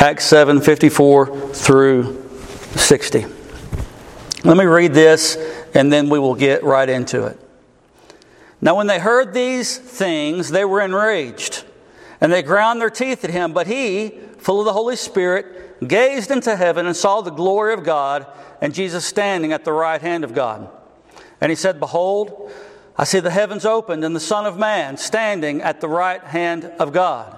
Acts 7 54 through 60. Let me read this and then we will get right into it. Now, when they heard these things, they were enraged and they ground their teeth at him. But he, full of the Holy Spirit, gazed into heaven and saw the glory of God and Jesus standing at the right hand of God. And he said, Behold, I see the heavens opened and the Son of Man standing at the right hand of God.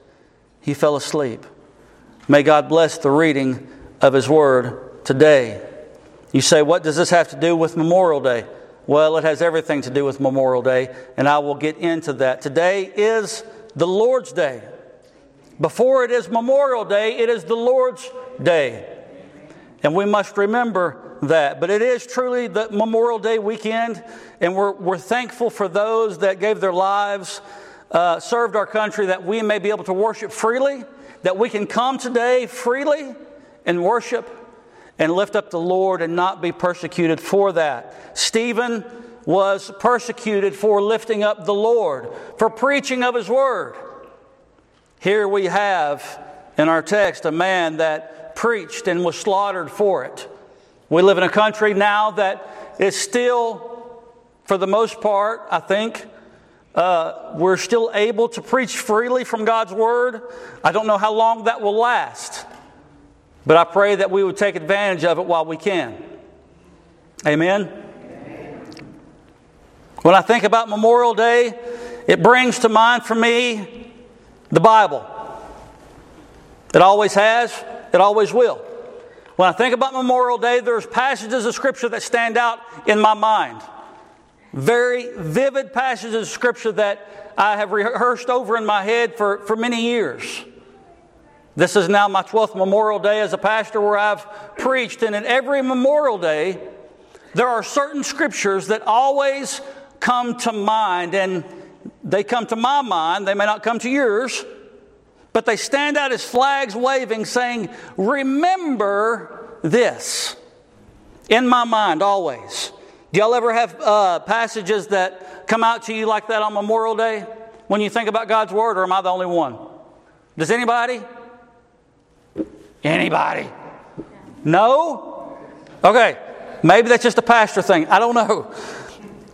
he fell asleep. May God bless the reading of His Word today. You say, what does this have to do with Memorial Day? Well, it has everything to do with Memorial Day, and I will get into that. Today is the Lord's Day. Before it is Memorial Day, it is the Lord's Day. And we must remember that. But it is truly the Memorial Day weekend, and we're, we're thankful for those that gave their lives uh, served our country that we may be able to worship freely, that we can come today freely and worship and lift up the Lord and not be persecuted for that. Stephen was persecuted for lifting up the Lord, for preaching of his word. Here we have in our text a man that preached and was slaughtered for it. We live in a country now that is still, for the most part, I think, uh, we're still able to preach freely from God's Word. I don't know how long that will last, but I pray that we would take advantage of it while we can. Amen? When I think about Memorial Day, it brings to mind for me the Bible. It always has, it always will. When I think about Memorial Day, there's passages of Scripture that stand out in my mind very vivid passages of Scripture that I have rehearsed over in my head for, for many years. This is now my 12th Memorial Day as a pastor where I've preached, and in every Memorial Day, there are certain scriptures that always come to mind, and they come to my mind. They may not come to yours, but they stand out as flags waving, saying, Remember this in my mind always. Do y'all ever have uh, passages that come out to you like that on Memorial Day when you think about God's Word, or am I the only one? Does anybody? Anybody? No? Okay, maybe that's just a pastor thing. I don't know.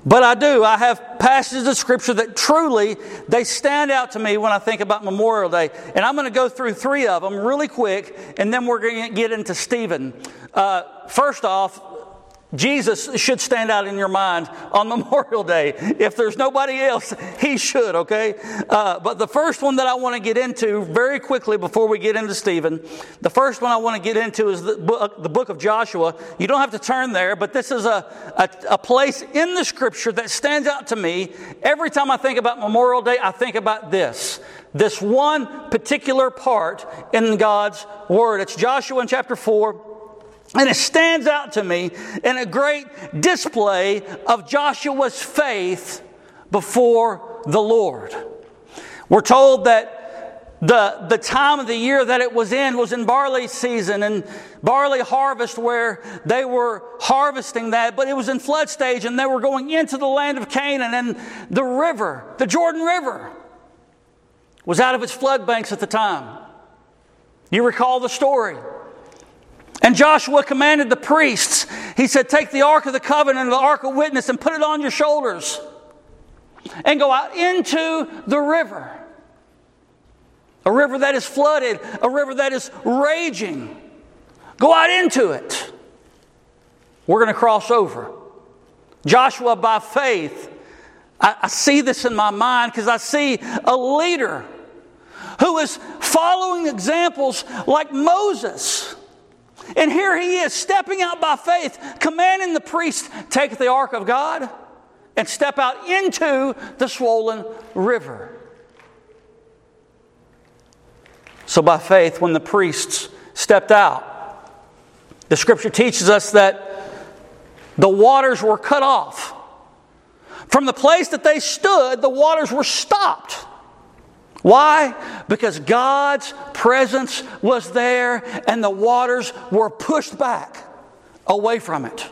But I do. I have passages of scripture that truly they stand out to me when I think about Memorial Day. And I'm going to go through three of them really quick, and then we're going to get into Stephen. Uh, first off, Jesus should stand out in your mind on Memorial Day. If there's nobody else, he should, okay? Uh, but the first one that I want to get into very quickly before we get into Stephen, the first one I want to get into is the book, the book of Joshua. You don't have to turn there, but this is a, a, a place in the scripture that stands out to me. Every time I think about Memorial Day, I think about this. This one particular part in God's Word. It's Joshua in chapter 4 and it stands out to me in a great display of Joshua's faith before the Lord. We're told that the, the time of the year that it was in was in barley season and barley harvest where they were harvesting that, but it was in flood stage and they were going into the land of Canaan and the river, the Jordan River, was out of its flood banks at the time. You recall the story. And Joshua commanded the priests, he said, Take the Ark of the Covenant and the Ark of Witness and put it on your shoulders and go out into the river. A river that is flooded, a river that is raging. Go out into it. We're going to cross over. Joshua, by faith, I, I see this in my mind because I see a leader who is following examples like Moses and here he is stepping out by faith, commanding the priest, take the ark of God and step out into the swollen river. So, by faith, when the priests stepped out. The scripture teaches us that the waters were cut off. From the place that they stood, the waters were stopped. Why? Because God's presence was there and the waters were pushed back away from it.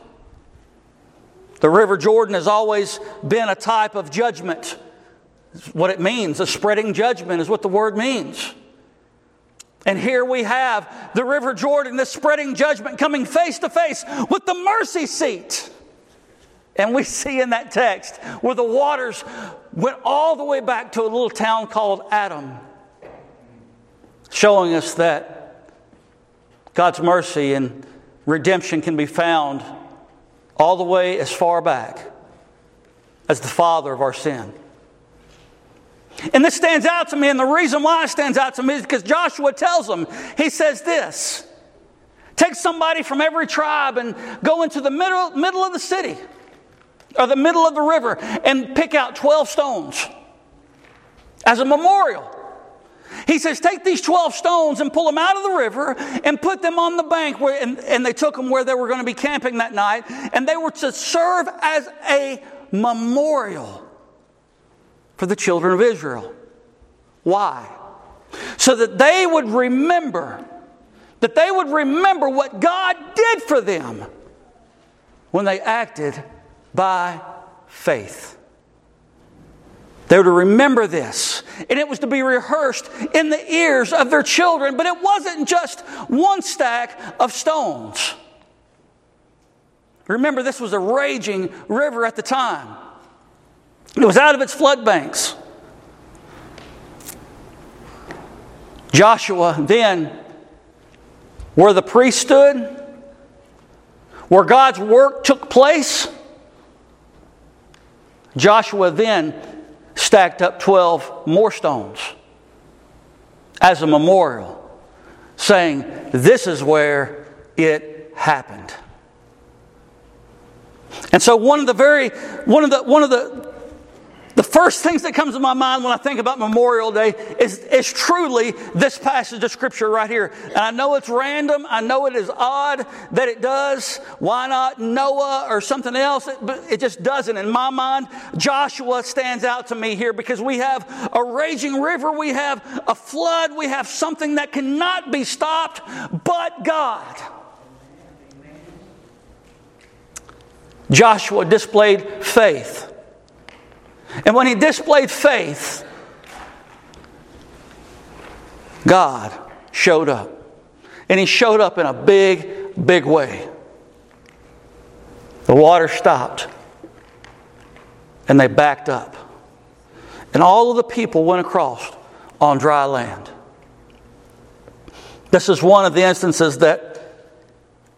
The River Jordan has always been a type of judgment. what it means. A spreading judgment is what the word means. And here we have the River Jordan, this spreading judgment coming face to face with the mercy seat. And we see in that text where the waters went all the way back to a little town called Adam, showing us that God's mercy and redemption can be found all the way as far back as the father of our sin. And this stands out to me, and the reason why it stands out to me is because Joshua tells them, he says this take somebody from every tribe and go into the middle, middle of the city or the middle of the river and pick out 12 stones as a memorial. He says, Take these 12 stones and pull them out of the river and put them on the bank. Where, and, and they took them where they were going to be camping that night. And they were to serve as a memorial for the children of Israel. Why? So that they would remember, that they would remember what God did for them when they acted by faith. They were to remember this, and it was to be rehearsed in the ears of their children, but it wasn't just one stack of stones. Remember, this was a raging river at the time. It was out of its flood banks. Joshua then, where the priest stood, where God's work took place, Joshua then stacked up 12 more stones as a memorial, saying, This is where it happened. And so one of the very one of the one of the the first things that comes to my mind when I think about Memorial Day is, is truly this passage of Scripture right here. And I know it's random. I know it is odd that it does. Why not Noah or something else? It, but it just doesn't. In my mind, Joshua stands out to me here because we have a raging river, we have a flood, we have something that cannot be stopped but God. Joshua displayed faith. And when he displayed faith, God showed up. And he showed up in a big, big way. The water stopped. And they backed up. And all of the people went across on dry land. This is one of the instances that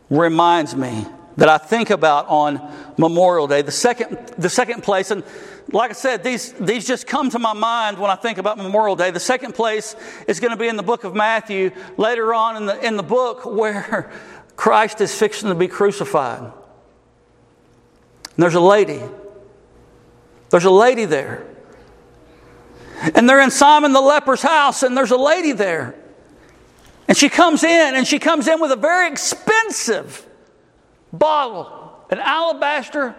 reminds me that I think about on Memorial Day. The second, the second place, and like I said, these, these just come to my mind when I think about Memorial Day. The second place is going to be in the book of Matthew, later on in the, in the book where Christ is fixing to be crucified. And there's a lady. There's a lady there. And they're in Simon the leper's house, and there's a lady there. And she comes in, and she comes in with a very expensive bottle, an alabaster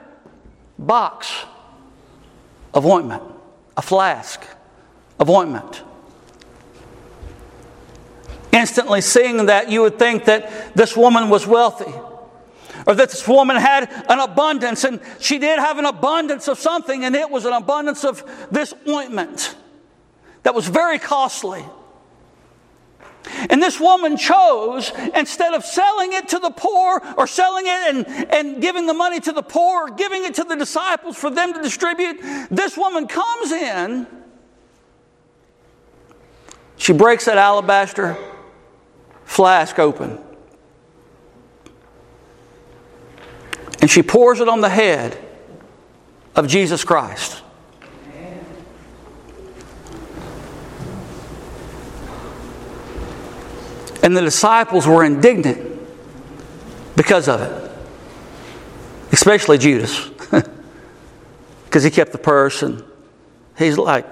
box of ointment, a flask of ointment. Instantly seeing that, you would think that this woman was wealthy or that this woman had an abundance, and she did have an abundance of something, and it was an abundance of this ointment that was very costly. And this woman chose, instead of selling it to the poor or selling it and, and giving the money to the poor or giving it to the disciples for them to distribute, this woman comes in. She breaks that alabaster flask open. And she pours it on the head of Jesus Christ. And the disciples were indignant because of it, especially Judas, because he kept the purse and he's like,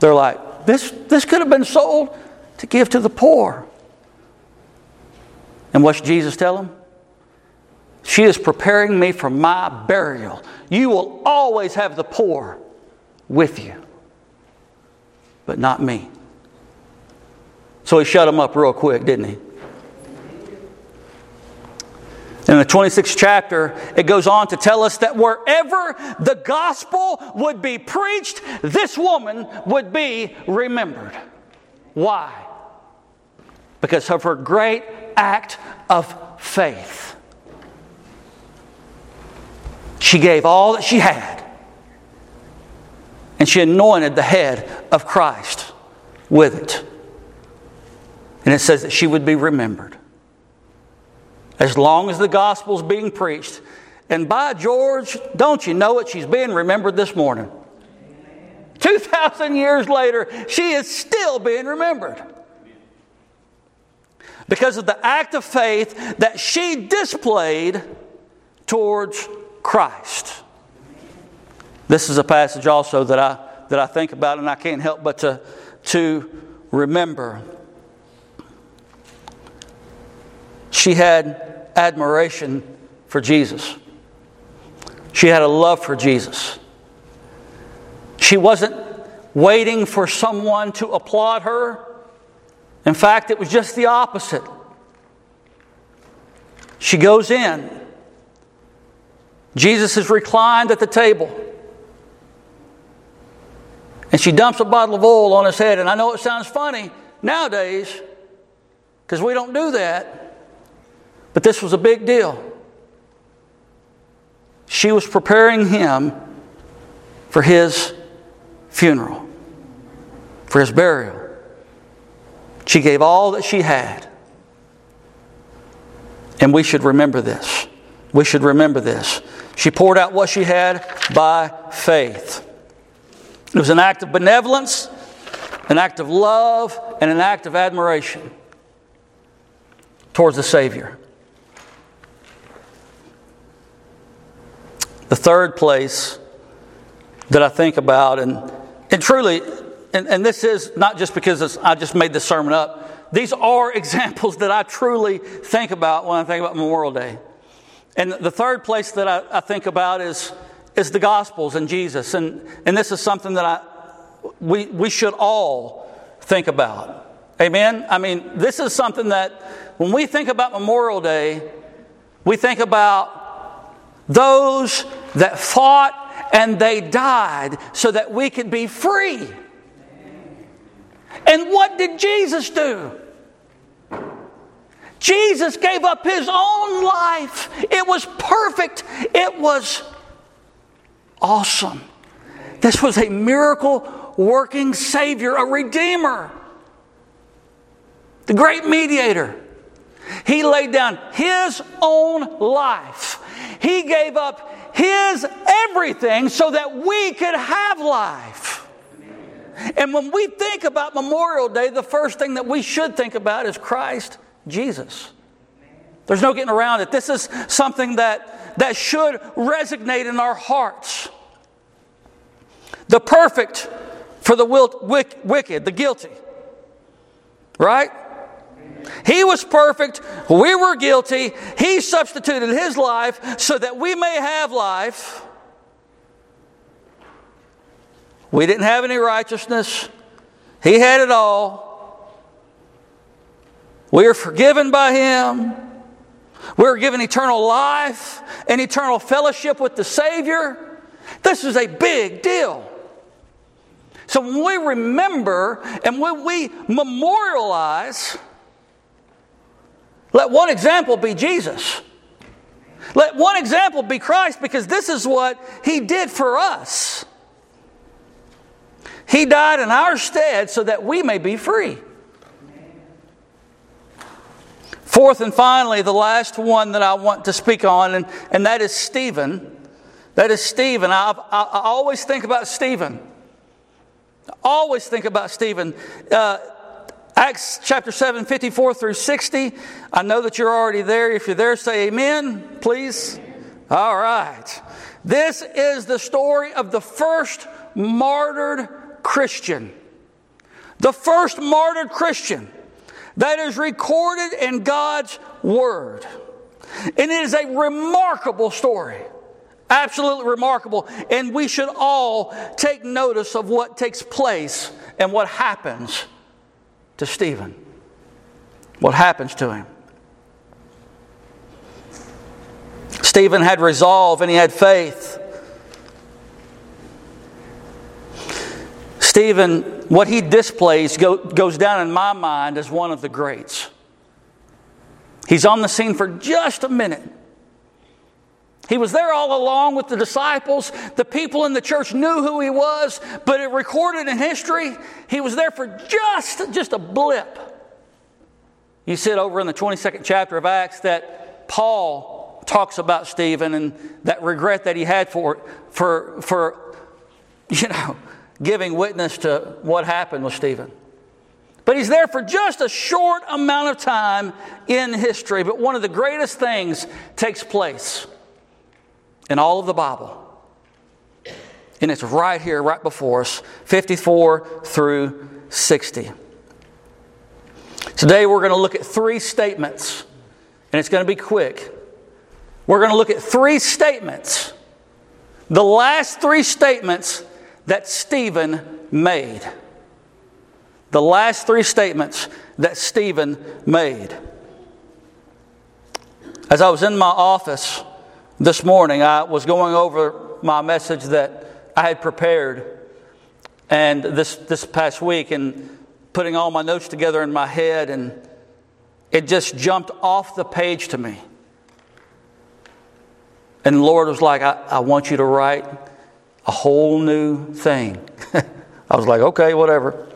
they're like, this, this could have been sold to give to the poor. And what's Jesus tell him? She is preparing me for my burial. You will always have the poor with you, but not me. So he shut him up real quick, didn't he? In the 26th chapter, it goes on to tell us that wherever the gospel would be preached, this woman would be remembered. Why? Because of her great act of faith. She gave all that she had, and she anointed the head of Christ with it. And it says that she would be remembered as long as the gospel's being preached. And by George, don't you know it? She's being remembered this morning. 2,000 years later, she is still being remembered. Because of the act of faith that she displayed towards Christ. This is a passage also that I, that I think about, and I can't help but to, to remember. She had admiration for Jesus. She had a love for Jesus. She wasn't waiting for someone to applaud her. In fact, it was just the opposite. She goes in. Jesus is reclined at the table. And she dumps a bottle of oil on his head. And I know it sounds funny nowadays because we don't do that. But this was a big deal. She was preparing him for his funeral, for his burial. She gave all that she had. And we should remember this. We should remember this. She poured out what she had by faith. It was an act of benevolence, an act of love, and an act of admiration towards the Savior. The third place that I think about, and, and truly, and, and this is not just because I just made this sermon up, these are examples that I truly think about when I think about Memorial Day. And the third place that I, I think about is, is the Gospels and Jesus. And, and this is something that I, we, we should all think about. Amen? I mean, this is something that when we think about Memorial Day, we think about those that fought and they died so that we could be free. And what did Jesus do? Jesus gave up his own life. It was perfect. It was awesome. This was a miracle working Savior, a Redeemer, the great mediator. He laid down his own life he gave up His everything so that we could have life. And when we think about Memorial Day, the first thing that we should think about is Christ Jesus. There's no getting around it. This is something that, that should resonate in our hearts. The perfect for the wicked, the guilty. Right? He was perfect. We were guilty. He substituted his life so that we may have life. We didn't have any righteousness. He had it all. We are forgiven by Him. We're given eternal life and eternal fellowship with the Savior. This is a big deal. So when we remember and when we memorialize, let one example be Jesus. Let one example be Christ because this is what He did for us. He died in our stead so that we may be free. Fourth and finally, the last one that I want to speak on, and, and that is Stephen. That is Stephen. I, I, I always think about Stephen. I always think about Stephen. Uh, Acts chapter 7, 54 through 60. I know that you're already there. If you're there, say amen, please. All right. This is the story of the first martyred Christian. The first martyred Christian. that is recorded in God's Word. And it is a remarkable story. Absolutely remarkable. And we should all take notice of what takes place and what happens to Stephen. What happens to him. Stephen had resolve and he had faith. Stephen, what he displays go, goes down in my mind as one of the greats. He's on the scene for just a minute. He was there all along with the disciples. The people in the church knew who he was, but it recorded in history, he was there for just, just a blip. You see it over in the 22nd chapter of Acts that Paul talks about Stephen and that regret that he had for, for, for you know, giving witness to what happened with Stephen. But he's there for just a short amount of time in history. But one of the greatest things takes place in all of the Bible. And it's right here, right before us 54 through 60. Today we're going to look at three statements, and it's going to be quick. We're going to look at three statements, the last three statements that Stephen made. The last three statements that Stephen made. As I was in my office, this morning, I was going over my message that I had prepared and this, this past week and putting all my notes together in my head, and it just jumped off the page to me. And the Lord was like, I, I want you to write a whole new thing. I was like, okay, whatever.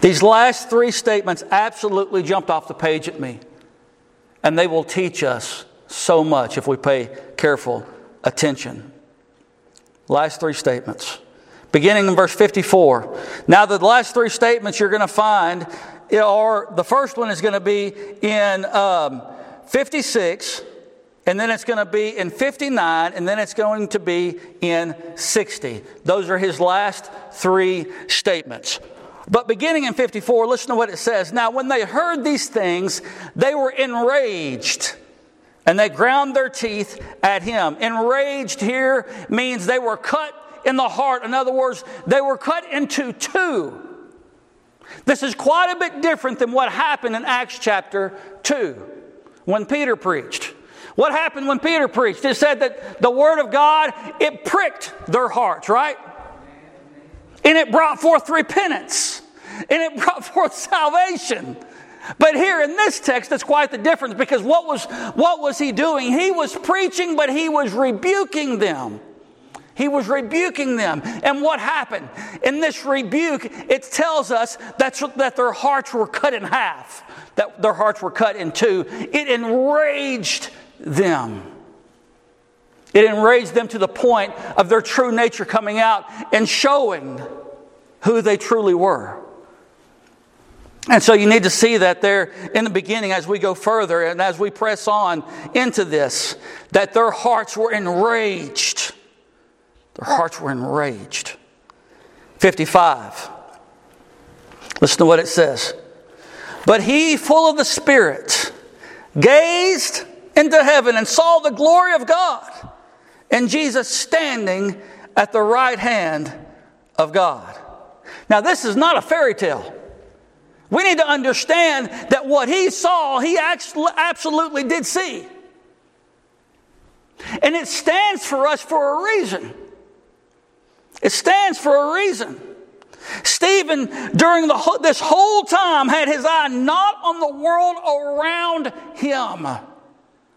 These last three statements absolutely jumped off the page at me, and they will teach us so much if we pay careful attention. Last three statements. Beginning in verse 54. Now, the last three statements you're going to find are the first one is going to be in um, 56, and then it's going to be in 59, and then it's going to be in 60. Those are his last three statements. But beginning in 54, listen to what it says. Now, when they heard these things, they were enraged and they ground their teeth at him. Enraged here means they were cut in the heart. In other words, they were cut into two. This is quite a bit different than what happened in Acts chapter 2 when Peter preached. What happened when Peter preached? It said that the word of God, it pricked their hearts, right? And it brought forth repentance. And it brought forth salvation. But here in this text, it's quite the difference because what was, what was he doing? He was preaching, but he was rebuking them. He was rebuking them. And what happened? In this rebuke, it tells us that, that their hearts were cut in half, that their hearts were cut in two. It enraged them. It enraged them to the point of their true nature coming out and showing who they truly were. And so you need to see that there in the beginning as we go further and as we press on into this, that their hearts were enraged. Their hearts were enraged. 55. Listen to what it says. But he, full of the Spirit, gazed into heaven and saw the glory of God and Jesus standing at the right hand of God. Now, this is not a fairy tale. We need to understand that what he saw, he absolutely did see. And it stands for us for a reason. It stands for a reason. Stephen, during the, this whole time, had his eye not on the world around him.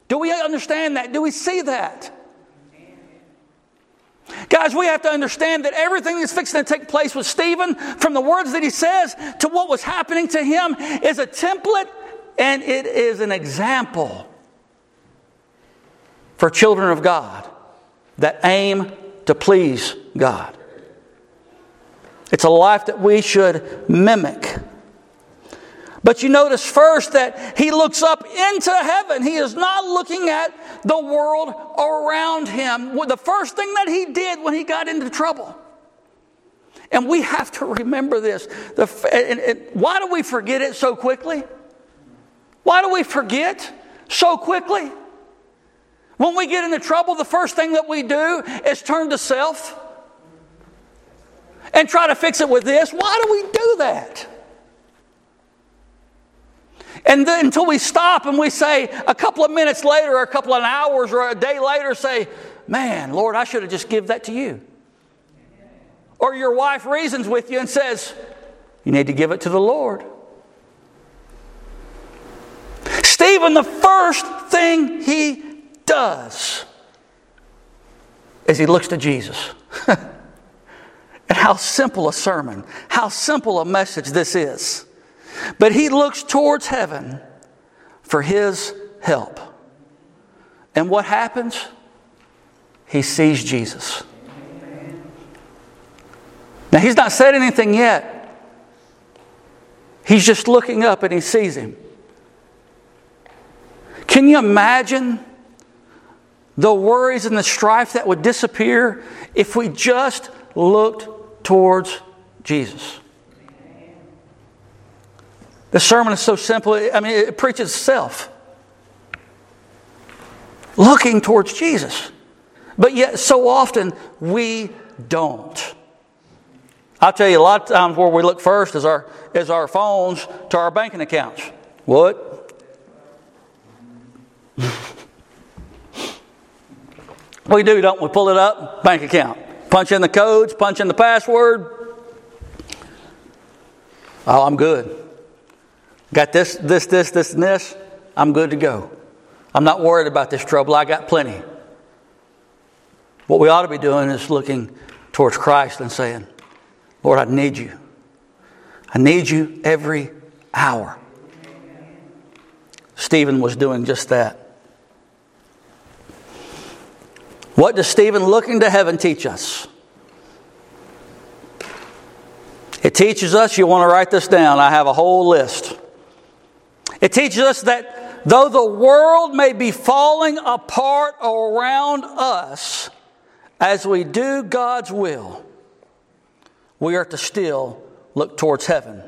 Do we understand that? Do we see that? Guys, we have to understand that everything that's fixing to take place with Stephen, from the words that he says to what was happening to him, is a template and it is an example for children of God that aim to please God. It's a life that we should mimic. But you notice first that he looks up into heaven. He is not looking at the world around him. The first thing that he did when he got into trouble And we have to remember this. The, and, and why do we forget it so quickly? Why do we forget so quickly? When we get into trouble, the first thing that we do is turn to self and try to fix it with this. Why do we do that? And then until we stop and we say a couple of minutes later, or a couple of hours, or a day later, say, Man, Lord, I should have just give that to you. Or your wife reasons with you and says, You need to give it to the Lord. Stephen, the first thing he does is he looks to Jesus. and how simple a sermon, how simple a message this is. But he looks towards heaven for his help. And what happens? He sees Jesus. Now, he's not said anything yet. He's just looking up and he sees him. Can you imagine the worries and the strife that would disappear if we just looked towards Jesus? The sermon is so simple, I mean, it preaches itself. Looking towards Jesus. But yet, so often, we don't. I'll tell you, a lot of times where we look first is our, is our phones to our banking accounts. What? we do, don't we? Pull it up, bank account. Punch in the codes, punch in the password. Oh, I'm good. Got this, this, this, this, and this. I'm good to go. I'm not worried about this trouble. I got plenty. What we ought to be doing is looking towards Christ and saying, Lord, I need you. I need you every hour. Stephen was doing just that. What does Stephen looking to heaven teach us? It teaches us, you want to write this down, I have a whole list. It teaches us that though the world may be falling apart around us, as we do God's will, we are to still look towards heaven,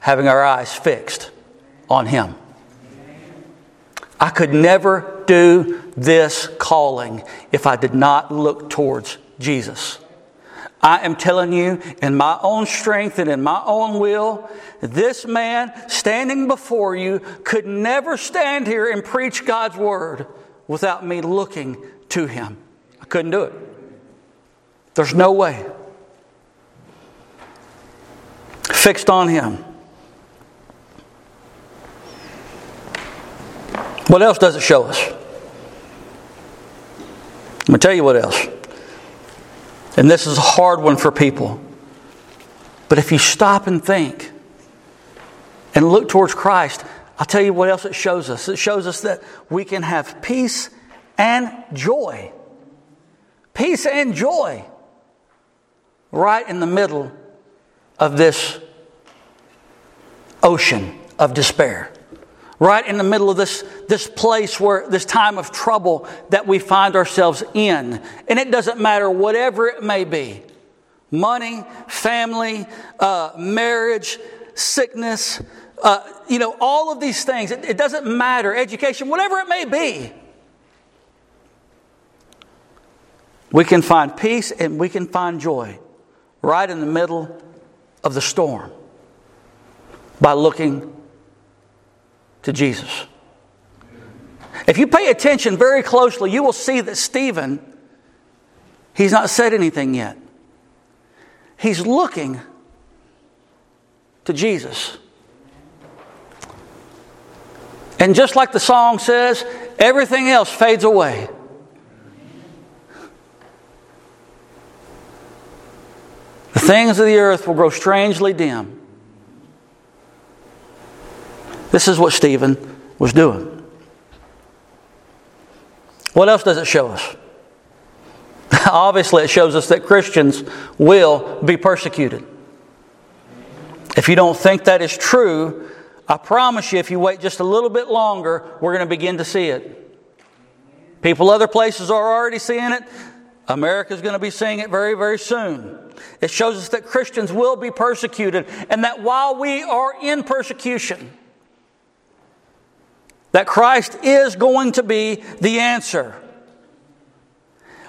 having our eyes fixed on Him. I could never do this calling if I did not look towards Jesus. I am telling you, in my own strength and in my own will, this man standing before you could never stand here and preach God's word without me looking to him. I couldn't do it. There's no way. Fixed on him. What else does it show us? I'm going to tell you what else. And this is a hard one for people. But if you stop and think and look towards Christ, I'll tell you what else it shows us. It shows us that we can have peace and joy. Peace and joy right in the middle of this ocean of despair right in the middle of this, this place where this time of trouble that we find ourselves in. And it doesn't matter, whatever it may be money, family, uh, marriage, sickness, uh, you know, all of these things. It, it doesn't matter, education, whatever it may be. We can find peace and we can find joy right in the middle of the storm by looking to Jesus. If you pay attention very closely, you will see that Stephen, he's not said anything yet. He's looking to Jesus. And just like the song says, everything else fades away. The things of the earth will grow strangely dim this is what Stephen was doing. What else does it show us? Obviously, it shows us that Christians will be persecuted. If you don't think that is true, I promise you, if you wait just a little bit longer, we're going to begin to see it. People other places are already seeing it. America's going to be seeing it very, very soon. It shows us that Christians will be persecuted and that while we are in persecution, that Christ is going to be the answer.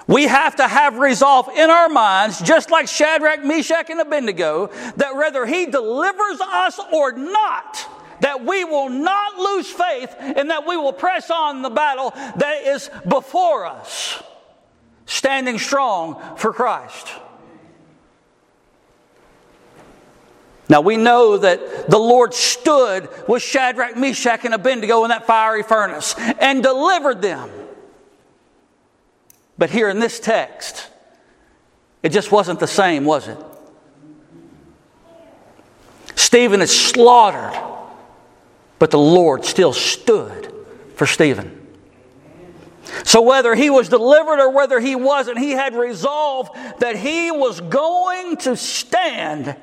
We have to have resolve in our minds, just like Shadrach, Meshach, and Abednego, that whether he delivers us or not, that we will not lose faith and that we will press on the battle that is before us, standing strong for Christ. Now we know that the Lord stood with Shadrach, Meshach, and Abednego in that fiery furnace and delivered them. But here in this text, it just wasn't the same, was it? Stephen is slaughtered, but the Lord still stood for Stephen. So, whether he was delivered or whether he wasn't, he had resolved that he was going to stand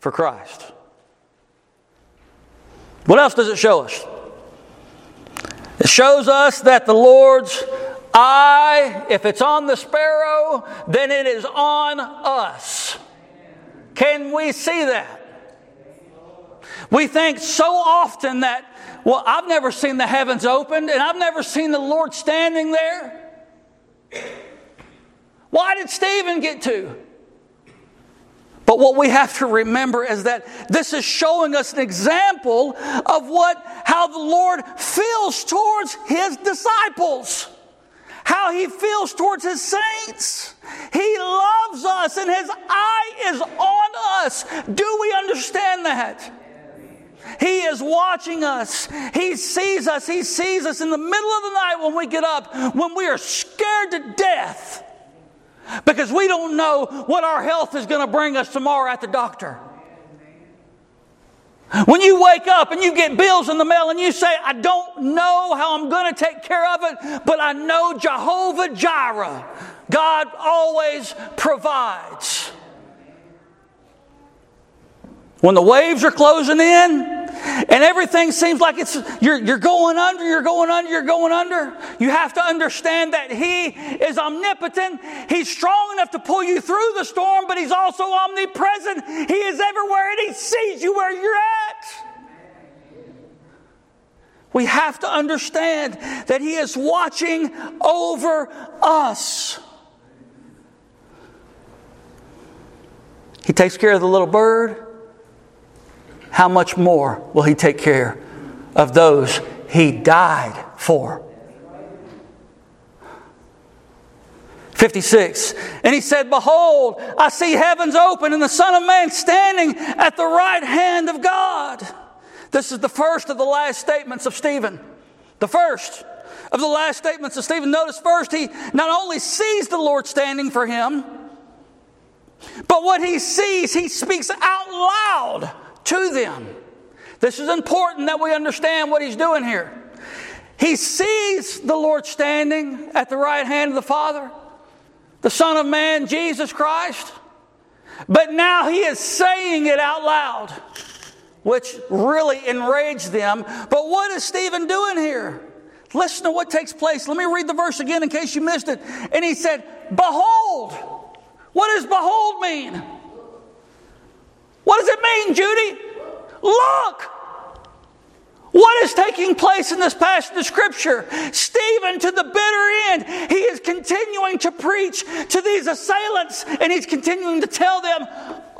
for Christ. What else does it show us? It shows us that the Lord's eye, if it's on the sparrow, then it is on us. Can we see that? We think so often that, well, I've never seen the heavens opened and I've never seen the Lord standing there. Why did Stephen get to? But what we have to remember is that this is showing us an example of what, how the Lord feels towards his disciples. How he feels towards his saints. He loves us and his eye is on us. Do we understand that? He is watching us. He sees us. He sees us in the middle of the night when we get up, when we are scared to death because we don't know what our health is going to bring us tomorrow at the doctor. When you wake up and you get bills in the mail and you say, I don't know how I'm going to take care of it, but I know Jehovah Jireh, God always provides. When the waves are closing in and everything seems like it's you're, you're going under, you're going under, you're going under, you have to understand that He is omnipotent. He's strong enough to pull you through the storm, but He's also omnipresent. He is everywhere and He sees you where you're at. We have to understand that He is watching over us. He takes care of the little bird how much more will He take care of those He died for? 56. And he said, Behold, I see heavens open and the Son of Man standing at the right hand of God. This is the first of the last statements of Stephen. The first of the last statements of Stephen. Notice first, he not only sees the Lord standing for him, but what he sees, he speaks out loud to them. This is important that we understand what he's doing here. He sees the Lord standing at the right hand of the Father, the Son of Man, Jesus Christ, but now he is saying it out loud, which really enraged them. But what is Stephen doing here? Listen to what takes place. Let me read the verse again in case you missed it. And he said, Behold. What does behold mean? What does it mean, Judy? Look! What is taking place in this passage of Scripture? Stephen, to the bitter end, he is continuing to preach to these assailants and he's continuing to tell them,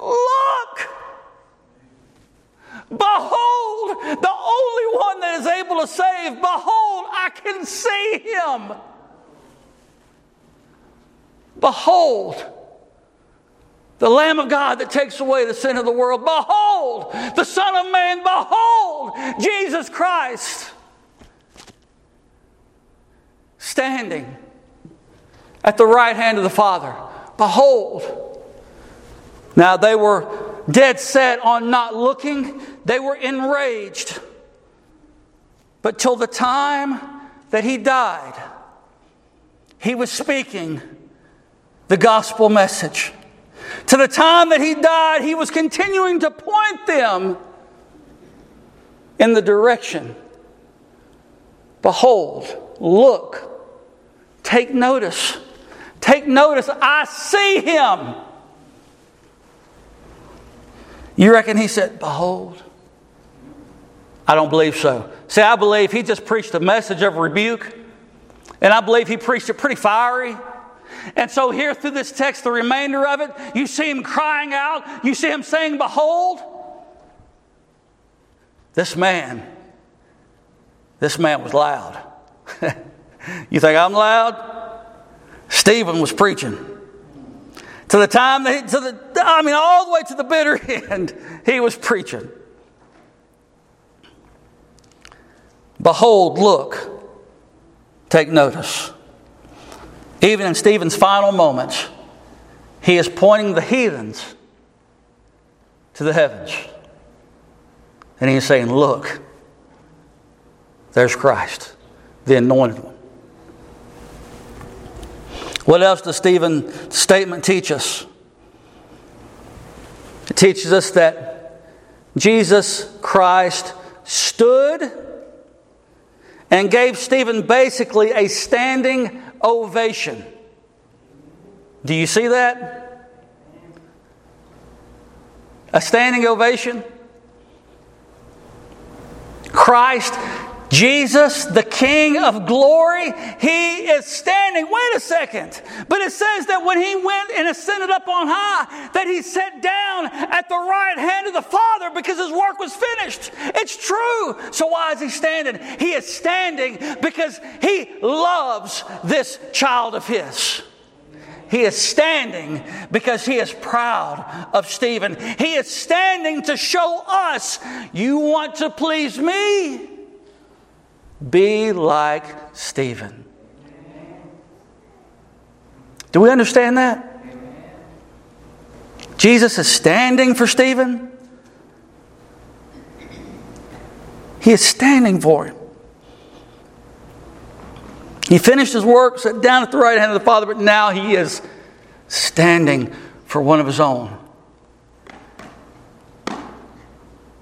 Look! Behold, the only one that is able to save, behold, I can see him. Behold, the Lamb of God that takes away the sin of the world. Behold, the Son of Man. Behold, Jesus Christ. Standing at the right hand of the Father. Behold. Now they were dead set on not looking, they were enraged. But till the time that he died, he was speaking the gospel message. To the time that he died, he was continuing to point them in the direction. Behold, look, take notice. Take notice, I see him. You reckon he said, Behold? I don't believe so. See, I believe he just preached a message of rebuke, and I believe he preached it pretty fiery. And so, here through this text, the remainder of it, you see him crying out, you see him saying, Behold. This man, this man was loud. you think I'm loud? Stephen was preaching. To the time that, he, to the, I mean, all the way to the bitter end, he was preaching. Behold, look, take notice. Even in Stephen's final moments, he is pointing the heathens to the heavens. And he's saying, Look, there's Christ, the anointed one. What else does Stephen's statement teach us? It teaches us that Jesus Christ stood and gave Stephen basically a standing ovation. Do you see that? A standing ovation? Christ, Jesus, the King of glory, he is standing. Wait a second. But it says that when he went and ascended up on high, that he sat down at the right hand of the Father because his work was finished. It's true. So why is he standing? He is standing because he loves this child of his. He is standing because he is proud of Stephen. He is standing to show us, you want to please me? Be like Stephen. Do we understand that? Jesus is standing for Stephen. He is standing for him. He finished his work, sat down at the right hand of the Father, but now he is standing for one of his own.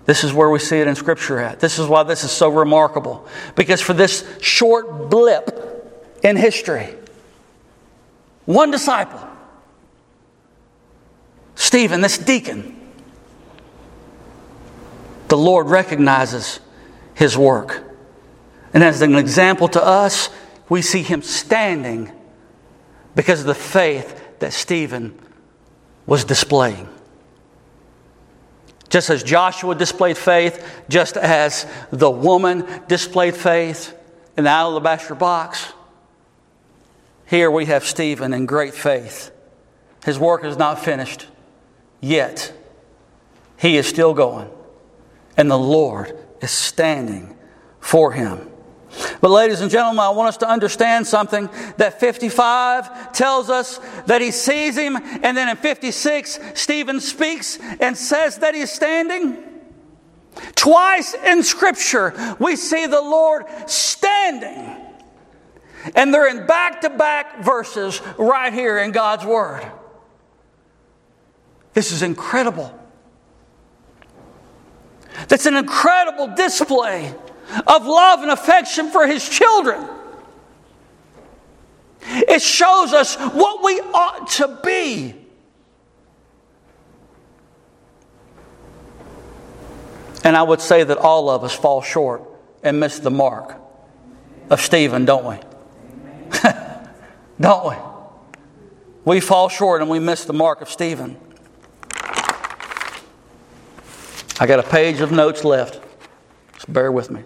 This is where we see it in Scripture at. This is why this is so remarkable. Because for this short blip in history, one disciple, Stephen, this deacon, the Lord recognizes his work. And as an example to us, we see him standing because of the faith that Stephen was displaying. Just as Joshua displayed faith, just as the woman displayed faith in the alabaster box, here we have Stephen in great faith. His work is not finished yet. He is still going, and the Lord is standing for him. But, ladies and gentlemen, I want us to understand something that 55 tells us that he sees him, and then in 56, Stephen speaks and says that he's standing. Twice in Scripture, we see the Lord standing. And they're in back to back verses right here in God's Word. This is incredible. That's an incredible display of love and affection for his children. It shows us what we ought to be. And I would say that all of us fall short and miss the mark of Stephen, don't we? don't we? We fall short and we miss the mark of Stephen. I got a page of notes left. Just bear with me.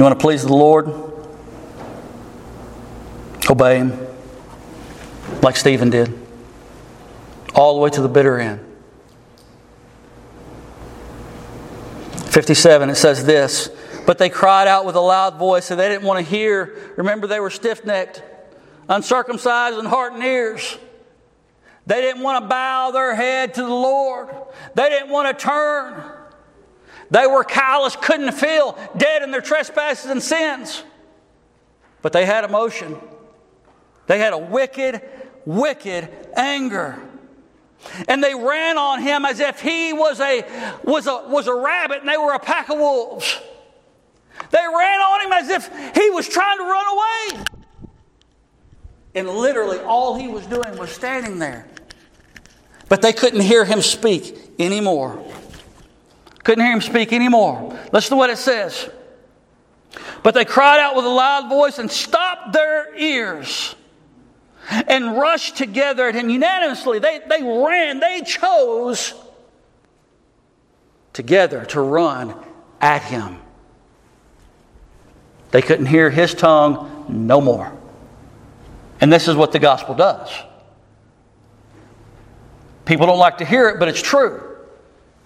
You want to please the Lord? Obey Him like Stephen did, all the way to the bitter end. 57, it says this But they cried out with a loud voice, and they didn't want to hear. Remember, they were stiff necked, uncircumcised in heart and ears. They didn't want to bow their head to the Lord, they didn't want to turn. They were callous, couldn't feel, dead in their trespasses and sins. But they had emotion. They had a wicked, wicked anger. And they ran on him as if he was a, was a, was a rabbit and they were a pack of wolves. They ran on him as if he was trying to run away. And literally, all he was doing was standing there. But they couldn't hear him speak anymore. Couldn't hear him speak anymore. Listen to what it says. But they cried out with a loud voice and stopped their ears and rushed together and unanimously they, they ran, they chose together to run at him. They couldn't hear his tongue no more. And this is what the gospel does. People don't like to hear it, but it's true.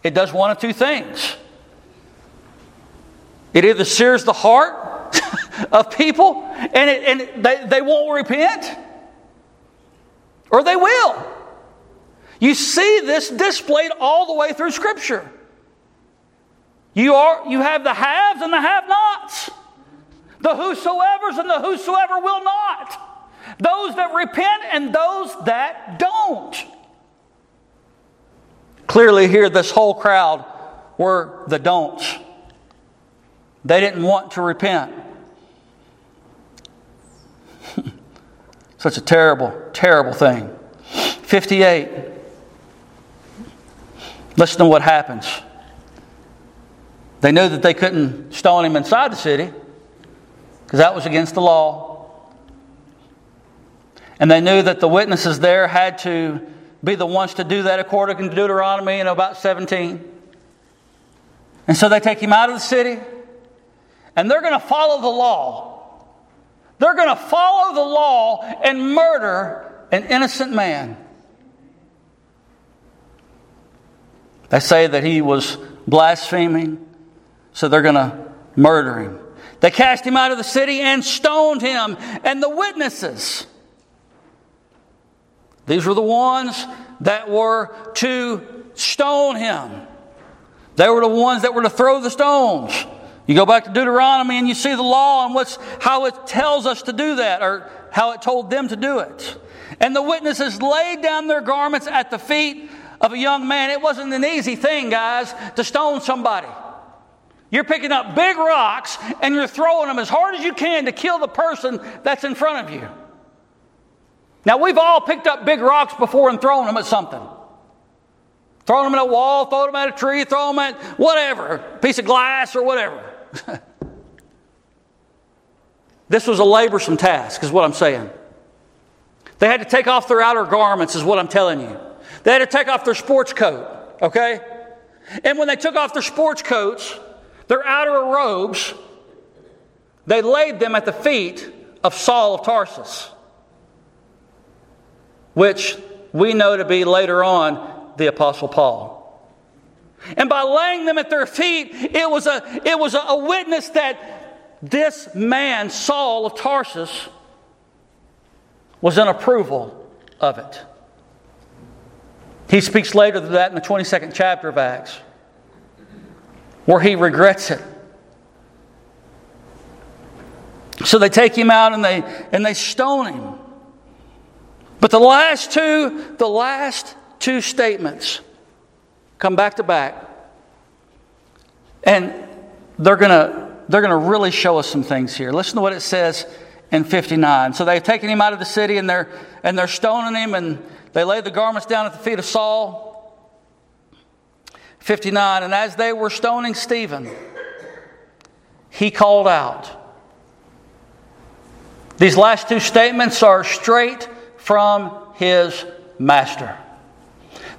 It does one of two things it either sears the heart of people and, it, and they, they won't repent, or they will. You see this displayed all the way through Scripture. You, are, you have the haves and the have nots, the whosoever's and the whosoever will not, those that repent and those that don't. Clearly, here, this whole crowd were the don'ts. They didn't want to repent. Such a terrible, terrible thing. 58. Listen to what happens. They knew that they couldn't stone him inside the city because that was against the law. And they knew that the witnesses there had to be the ones to do that according to Deuteronomy in about 17. And so they take him out of the city and they're going to follow the law. They're going to follow the law and murder an innocent man. They say that he was blaspheming, so they're going to murder him. They cast him out of the city and stoned him. And the witnesses, these were the ones that were to stone him. They were the ones that were to throw the stones. You go back to Deuteronomy and you see the law and what's, how it tells us to do that, or how it told them to do it. And the witnesses laid down their garments at the feet of a young man. It wasn't an easy thing, guys, to stone somebody. You're picking up big rocks and you're throwing them as hard as you can to kill the person that's in front of you. Now, we've all picked up big rocks before and thrown them at something. Thrown them at a wall, thrown them at a tree, throw them at whatever, piece of glass or whatever. this was a laborsome task, is what I'm saying. They had to take off their outer garments, is what I'm telling you. They had to take off their sports coat, okay? And when they took off their sports coats, their outer robes, they laid them at the feet of Saul of Tarsus, which we know to be later on the Apostle Paul. And by laying them at their feet, it was a, it was a, a witness that this man, Saul of Tarsus, was in approval of it. He speaks later to that in the 22nd chapter of Acts, where he regrets it. So they take him out and they, and they stone him. But the last two, the last two statements come back to back. And they're going to they're going to really show us some things here. Listen to what it says in 59. So they've taken him out of the city and they're and they're stoning him and they laid the garments down at the feet of Saul. 59 and as they were stoning Stephen he called out. These last two statements are straight from his master.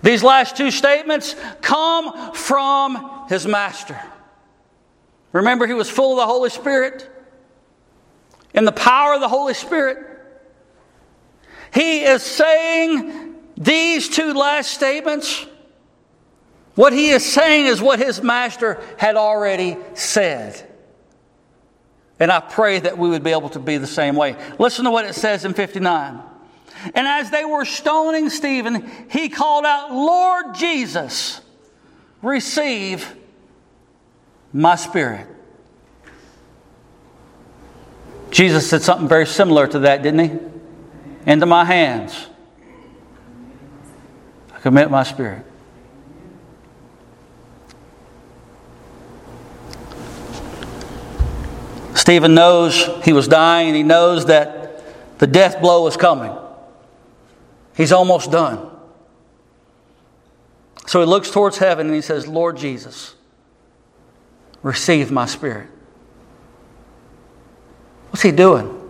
These last two statements come from his master. Remember, he was full of the Holy Spirit. In the power of the Holy Spirit, he is saying these two last statements. What he is saying is what his master had already said. And I pray that we would be able to be the same way. Listen to what it says in 59. And as they were stoning Stephen, he called out, Lord Jesus, receive my spirit. Jesus said something very similar to that, didn't he? Into my hands, I commit my spirit. Stephen knows he was dying, and he knows that the death blow was coming. He's almost done. So he looks towards heaven and he says, Lord Jesus, receive my spirit. What's he doing?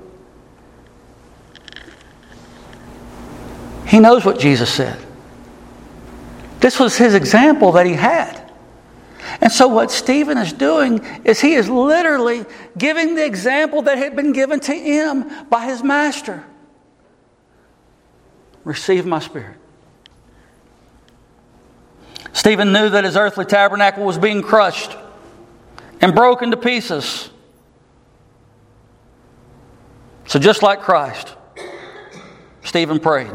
He knows what Jesus said. This was his example that he had. And so, what Stephen is doing is he is literally giving the example that had been given to him by his master Receive my spirit. Stephen knew that his earthly tabernacle was being crushed and broken to pieces. So, just like Christ, Stephen prayed.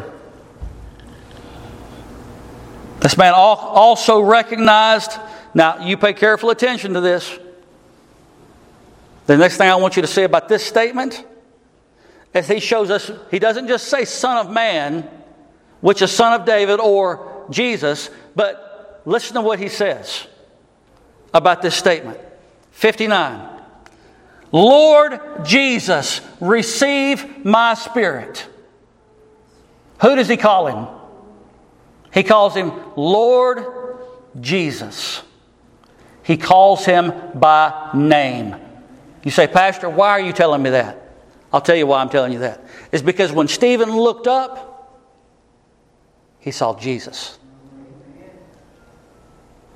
This man also recognized, now you pay careful attention to this. The next thing I want you to say about this statement is he shows us, he doesn't just say Son of Man, which is Son of David or Jesus, but listen to what he says about this statement. 59. Lord Jesus, receive my spirit. Who does he call him? He calls him Lord Jesus. He calls him by name. You say, Pastor, why are you telling me that? I'll tell you why I'm telling you that. It's because when Stephen looked up, he saw Jesus.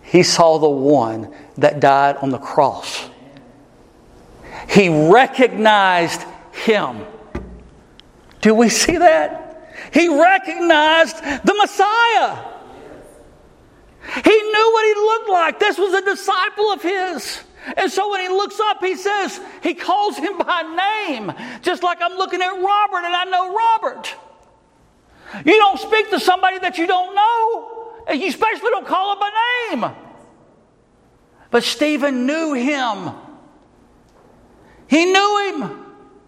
He saw the one that died on the cross. He recognized him. Do we see that? He recognized the Messiah. He knew what he looked like. This was a disciple of his. And so when he looks up, he says, he calls him by name, just like I'm looking at Robert and I know Robert. You don't speak to somebody that you don't know, and you especially don't call him by name. But Stephen knew him. He knew him.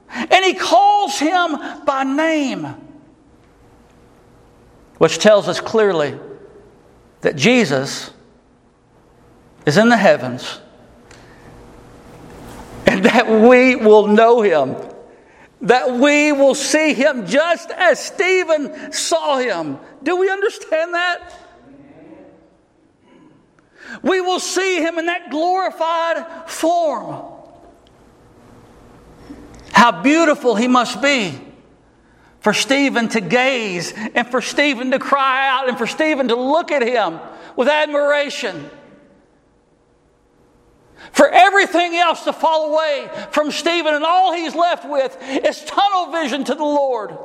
And he calls him by name which tells us clearly that Jesus is in the heavens and that we will know him, that we will see him just as Stephen saw him. Do we understand that? We will see him in that glorified form. How beautiful he must be for Stephen to gaze and for Stephen to cry out and for Stephen to look at him with admiration. For everything else to fall away from Stephen, and all he's left with is tunnel vision to the Lord.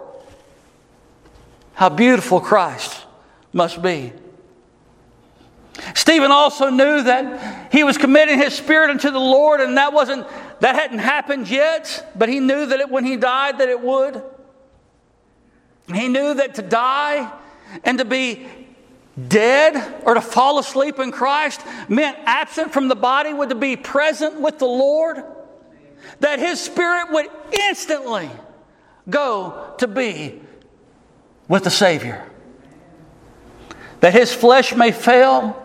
How beautiful Christ must be. Stephen also knew that he was committing his spirit unto the Lord, and that wasn't that hadn't happened yet, but he knew that it, when he died that it would. He knew that to die and to be dead or to fall asleep in Christ meant absent from the body would to be present with the Lord. That his spirit would instantly go to be with the Savior. That his flesh may fail,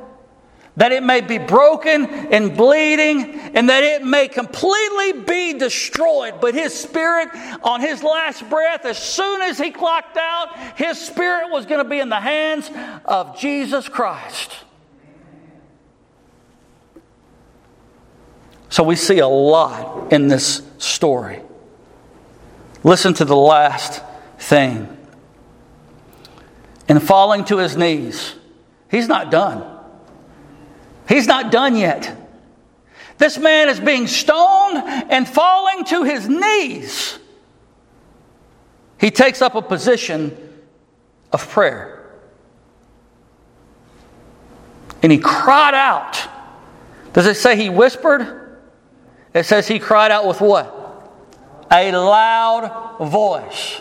that it may be broken and bleeding, and that it may completely be destroyed. But his spirit, on his last breath, as soon as he clocked out, his spirit was going to be in the hands of Jesus Christ. So we see a lot in this story. Listen to the last thing. In falling to his knees, he's not done. He's not done yet. This man is being stoned and falling to his knees. He takes up a position of prayer. And he cried out. Does it say he whispered? It says he cried out with what? A loud voice.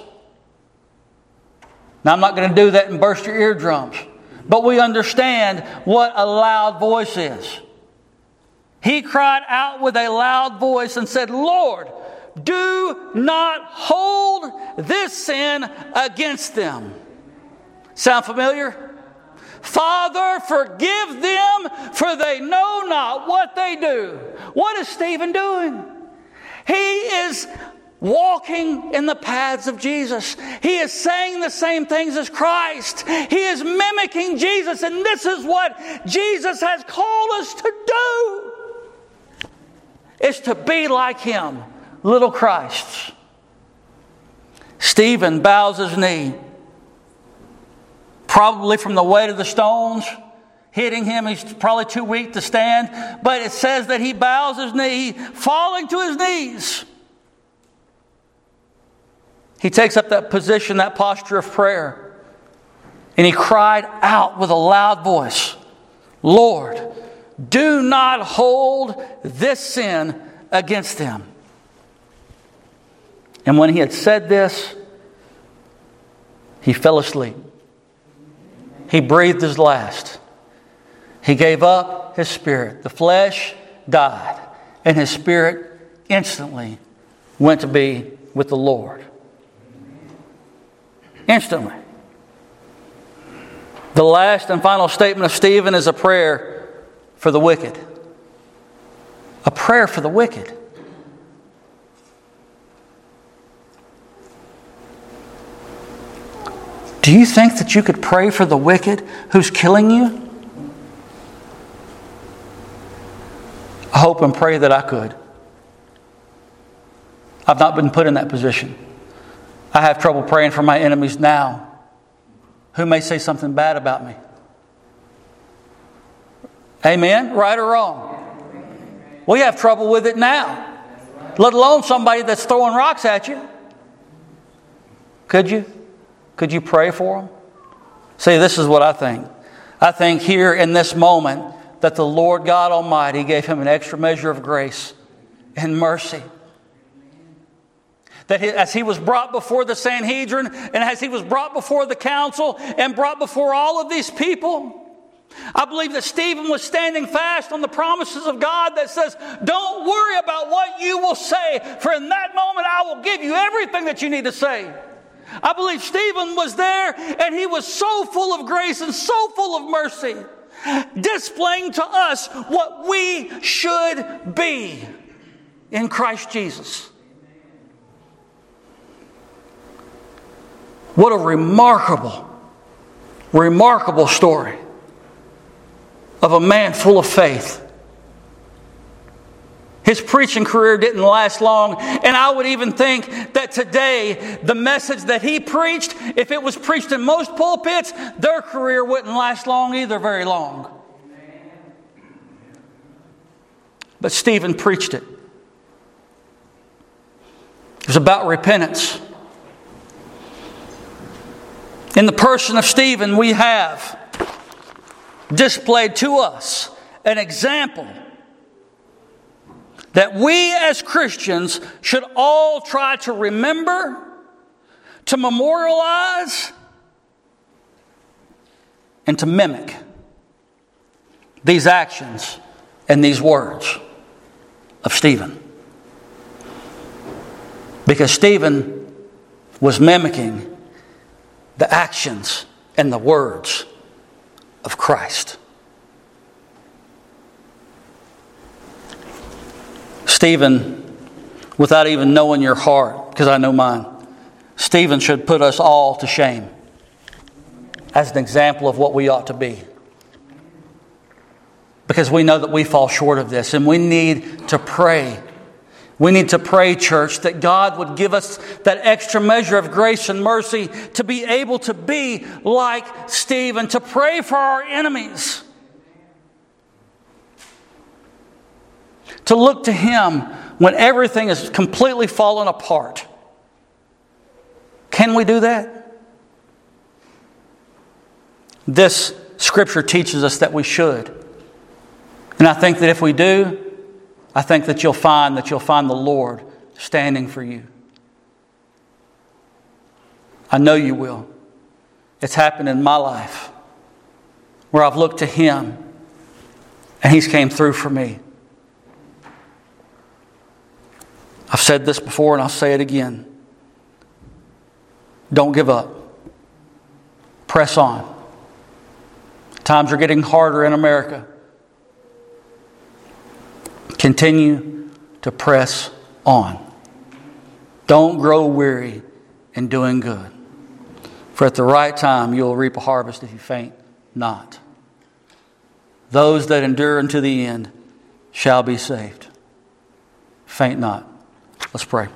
Now, I'm not going to do that and burst your eardrums but we understand what a loud voice is. He cried out with a loud voice and said, Lord, do not hold this sin against them. Sound familiar? Father, forgive them, for they know not what they do. What is Stephen doing? He is walking in the paths of Jesus. He is saying the same things as Christ. He is mimicking Jesus, and this is what Jesus has called us to do. Is to be like him, little Christ. Stephen bows his knee, probably from the weight of the stones hitting him. He's probably too weak to stand, but it says that he bows his knee, falling to his knees. He takes up that position, that posture of prayer, and he cried out with a loud voice Lord, do not hold this sin against them. And when he had said this, he fell asleep. He breathed his last. He gave up his spirit. The flesh died, and his spirit instantly went to be with the Lord. Instantly. The last and final statement of Stephen is a prayer for the wicked. A prayer for the wicked. Do you think that you could pray for the wicked who's killing you? I hope and pray that I could. I've not been put in that position. I have trouble praying for my enemies now who may say something bad about me. Amen? Right or wrong? We have trouble with it now, let alone somebody that's throwing rocks at you. Could you? Could you pray for them? See, this is what I think. I think here in this moment that the Lord God Almighty gave him an extra measure of grace and mercy that as he was brought before the Sanhedrin and as he was brought before the council and brought before all of these people, I believe that Stephen was standing fast on the promises of God that says, Don't worry about what you will say, for in that moment I will give you everything that you need to say. I believe Stephen was there and he was so full of grace and so full of mercy, displaying to us what we should be in Christ Jesus. What a remarkable, remarkable story of a man full of faith. His preaching career didn't last long, and I would even think that today, the message that he preached, if it was preached in most pulpits, their career wouldn't last long either, very long. But Stephen preached it. It was about repentance. In the person of Stephen, we have displayed to us an example that we as Christians should all try to remember, to memorialize, and to mimic these actions and these words of Stephen. Because Stephen was mimicking the actions and the words of Christ. Stephen, without even knowing your heart, because I know mine, Stephen should put us all to shame as an example of what we ought to be. Because we know that we fall short of this and we need to pray we need to pray, church, that God would give us that extra measure of grace and mercy to be able to be like Stephen, to pray for our enemies, to look to Him when everything is completely fallen apart. Can we do that? This scripture teaches us that we should. And I think that if we do, I think that you'll find that you'll find the Lord standing for you. I know you will. It's happened in my life where I've looked to Him and He's came through for me. I've said this before and I'll say it again. Don't give up. Press on. Times are getting harder in America. Continue to press on. Don't grow weary in doing good. For at the right time you will reap a harvest if you faint not. Those that endure unto the end shall be saved. Faint not. Let's pray.